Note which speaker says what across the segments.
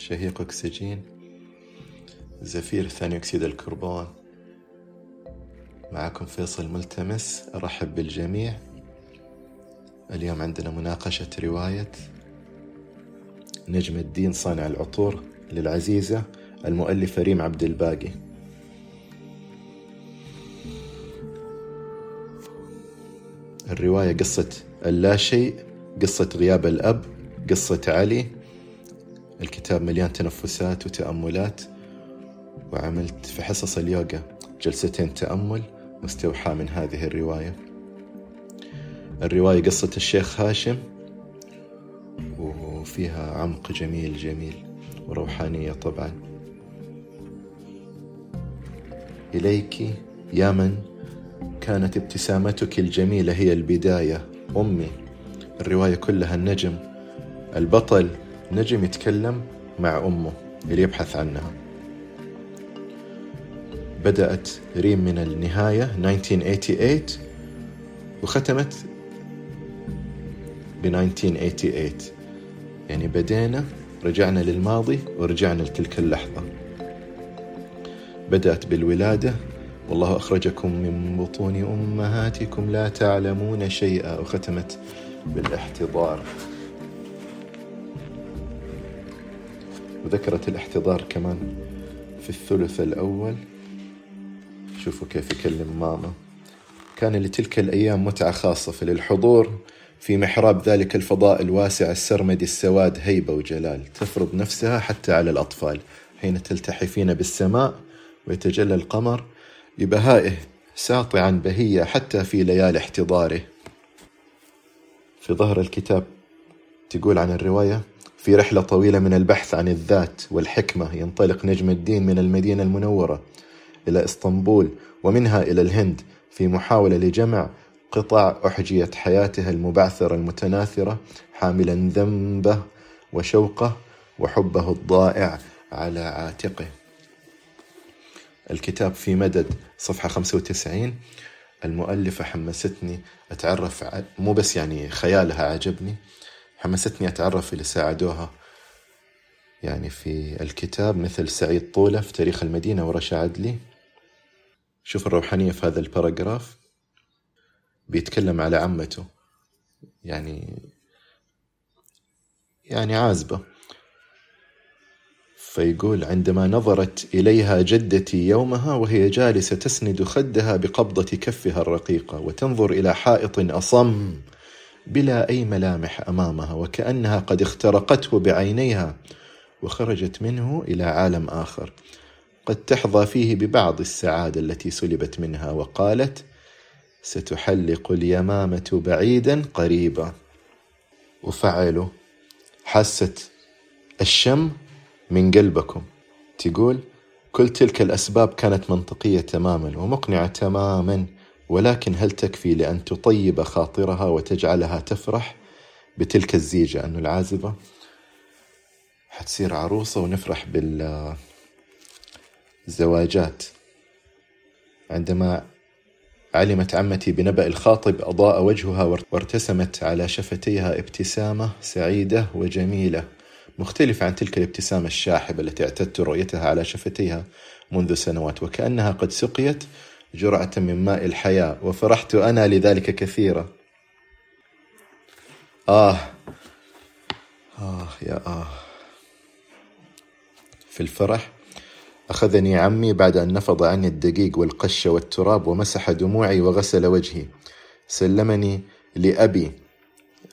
Speaker 1: شهيق أكسجين زفير ثاني أكسيد الكربون. معكم فيصل ملتمس أرحب بالجميع. اليوم عندنا مناقشة رواية نجم الدين صانع العطور للعزيزة المؤلفة ريم عبد الباقي. الرواية قصة اللا شيء قصة غياب الأب قصة علي الكتاب مليان تنفسات وتأملات وعملت في حصص اليوغا جلستين تأمل مستوحاة من هذه الرواية. الرواية قصة الشيخ هاشم وفيها عمق جميل جميل وروحانية طبعا. إليك يا من كانت ابتسامتك الجميلة هي البداية أمي. الرواية كلها النجم البطل نجم يتكلم مع أمه اللي يبحث عنها. بدأت ريم من النهاية 1988 وختمت ب 1988 يعني بدينا رجعنا للماضي ورجعنا لتلك اللحظة. بدأت بالولادة. والله أخرجكم من بطون أمهاتكم لا تعلمون شيئا وختمت بالاحتضار. وذكرت الاحتضار كمان في الثلث الأول. شوفوا كيف يكلم ماما. كان لتلك الأيام متعة خاصة فللحضور في محراب ذلك الفضاء الواسع السرمدي السواد هيبة وجلال. تفرض نفسها حتى على الأطفال. حين تلتحفين بالسماء ويتجلى القمر ببهائه ساطعا بهية حتى في ليالي احتضاره. في ظهر الكتاب تقول عن الرواية في رحلة طويلة من البحث عن الذات والحكمة ينطلق نجم الدين من المدينة المنورة إلى إسطنبول ومنها إلى الهند في محاولة لجمع قطع أحجية حياته المبعثرة المتناثرة حاملا ذنبه وشوقه وحبه الضائع على عاتقه. الكتاب في مدد صفحة 95 المؤلفة حمستني أتعرف مو بس يعني خيالها عجبني حمستني أتعرف اللي ساعدوها. يعني في الكتاب مثل سعيد طولة في تاريخ المدينة ورشا عدلي. شوف الروحانية في هذا الباراجراف بيتكلم على عمته. يعني يعني عازبة. فيقول عندما نظرت إليها جدتي يومها وهي جالسة تسند خدها بقبضة كفها الرقيقة وتنظر إلى حائط أصم بلا أي ملامح أمامها وكأنها قد اخترقته بعينيها وخرجت منه إلى عالم آخر. قد تحظى فيه ببعض السعادة التي سلبت منها وقالت ستحلق اليمامة بعيدا قريبا. وفعلوا حست الشم من قلبكم. تقول كل تلك الأسباب كانت منطقية تماما ومقنعة تماما. ولكن هل تكفي لأن تطيب خاطرها وتجعلها تفرح بتلك الزيجة أنه العازبة؟ حتصير عروسة ونفرح بالزواجات. عندما علمت عمتي بنبأ الخاطب أضاء وجهها وارتسمت على شفتيها ابتسامة سعيدة وجميلة مختلفة عن تلك الابتسامة الشاحبة التي اعتدت رؤيتها على شفتيها منذ سنوات وكأنها قد سقيت جرعة من ماء الحياة وفرحت أنا لذلك كثيرا. آه. آه يا آه. في الفرح أخذني عمي بعد أن نفض عني الدقيق والقشة والتراب ومسح دموعي وغسل وجهي. سلمني لأبي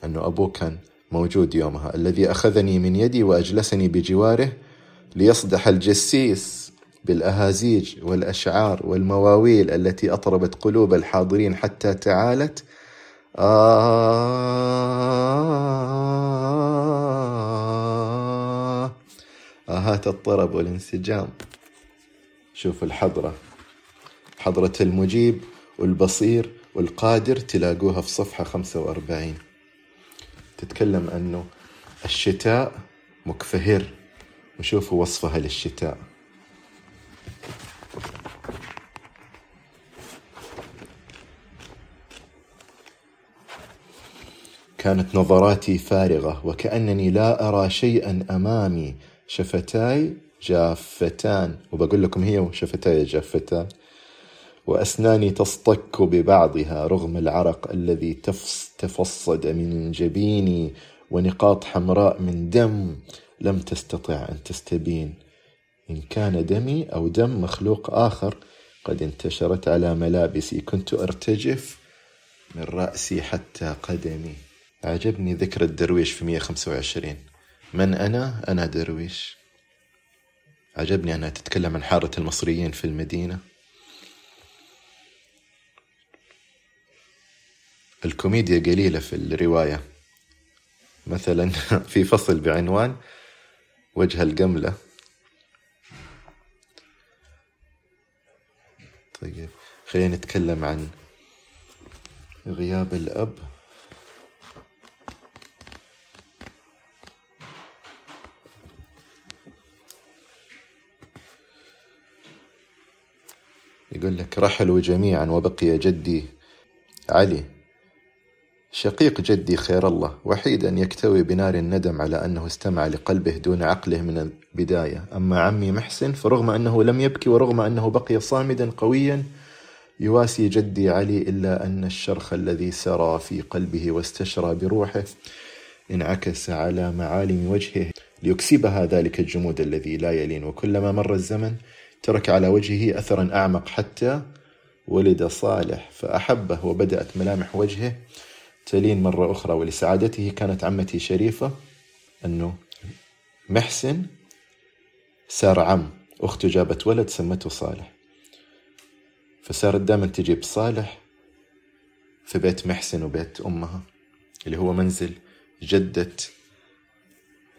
Speaker 1: أنه أبوه كان موجود يومها الذي أخذني من يدي وأجلسني بجواره ليصدح الجسيس. بالأهازيج والأشعار والمواويل التي أطربت قلوب الحاضرين حتى تعالت. آه. آهات الطرب والانسجام. شوف الحضرة. حضرة المجيب والبصير والقادر تلاقوها في صفحة 45 تتكلم أنه الشتاء مكفهر. وشوفوا وصفها للشتاء. كانت نظراتي فارغة وكأنني لا أرى شيئا أمامي. شفتاي جافتان. وبقول لكم هي وشفتاي جافتان. وأسناني تصطك ببعضها رغم العرق الذي تفصد من جبيني ونقاط حمراء من دم لم تستطع أن تستبين. إن كان دمي أو دم مخلوق آخر قد انتشرت على ملابسي. كنت أرتجف من رأسي حتى قدمي. عجبني ذكر الدرويش في 125 من أنا؟ أنا درويش. عجبني أنها تتكلم عن حارة المصريين في المدينة. الكوميديا قليلة في الرواية. مثلا في فصل بعنوان وجه القملة. طيب خلينا نتكلم عن غياب الأب. يقول لك رحلوا جميعا وبقي جدي علي. شقيق جدي خير الله وحيدا يكتوي بنار الندم على أنه استمع لقلبه دون عقله من البداية. أما عمي محسن فرغم أنه لم يبكي ورغم أنه بقي صامدا قويا يواسي جدي علي إلا أن الشرخ الذي سرى في قلبه واستشرى بروحه انعكس على معالم وجهه ليكسبها ذلك الجمود الذي لا يلين. وكلما مر الزمن ترك على وجهه أثرا أعمق حتى ولد صالح فأحبه وبدأت ملامح وجهه تلين مرة أخرى. ولسعادته كانت عمتي شريفة أنه محسن صار عم أخته جابت ولد سمته صالح. فصارت دائما تجيب صالح في بيت محسن وبيت أمها اللي هو منزل جدة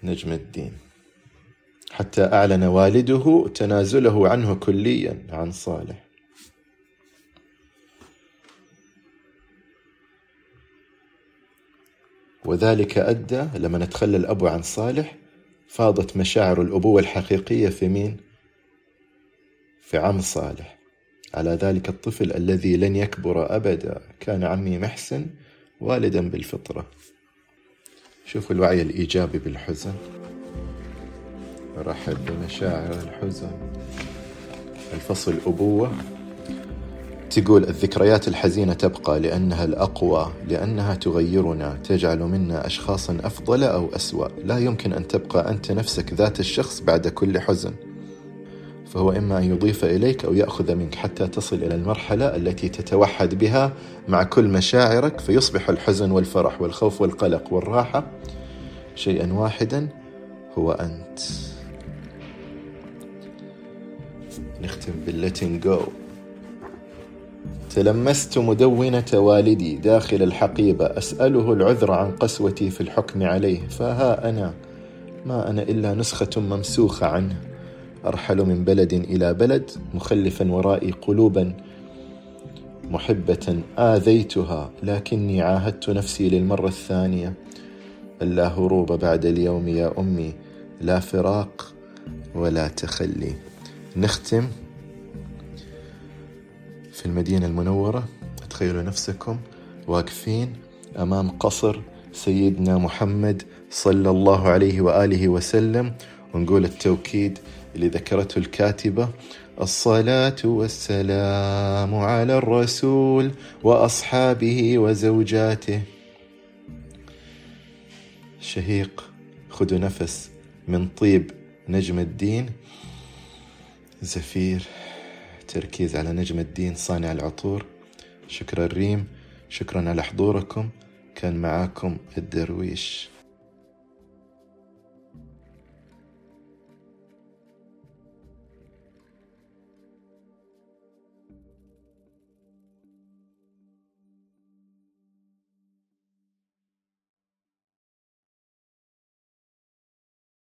Speaker 1: نجم الدين. حتى أعلن والده تنازله عنه كليا عن صالح. وذلك أدى لما نتخلى الأب عن صالح فاضت مشاعر الأبوة الحقيقية في مين؟ في عم صالح. على ذلك الطفل الذي لن يكبر أبدا كان عمي محسن والدا بالفطرة. شوفوا الوعي الإيجابي بالحزن. رحب بمشاعر الحزن. الفصل أبوة تقول الذكريات الحزينة تبقى لأنها الأقوى لأنها تغيرنا تجعل منا أشخاصا أفضل أو أسوأ. لا يمكن أن تبقى أنت نفسك ذات الشخص بعد كل حزن. فهو إما أن يضيف إليك أو يأخذ منك حتى تصل إلى المرحلة التي تتوحد بها مع كل مشاعرك فيصبح الحزن والفرح والخوف والقلق والراحة شيئا واحدا هو أنت. نختم بالليتنج جو. تلمست مدونة والدي داخل الحقيبة أسأله العذر عن قسوتي في الحكم عليه فها أنا؟ ما أنا إلا نسخة ممسوخة عنه. أرحل من بلد إلى بلد مخلفا ورائي قلوبا محبة آذيتها لكني عاهدت نفسي للمرة الثانية. ألا هروب بعد اليوم يا أمي لا فراق ولا تخلي. نختم في المدينة المنورة. تخيلوا نفسكم واقفين أمام قصر سيدنا محمد صلى الله عليه وآله وسلم. ونقول التوكيد اللي ذكرته الكاتبة. الصلاة والسلام على الرسول وأصحابه وزوجاته. شهيق خذوا نفس من طيب نجم الدين. زفير تركيز على نجم الدين صانع العطور. شكرا ريم شكرا على حضوركم. كان معاكم الدرويش.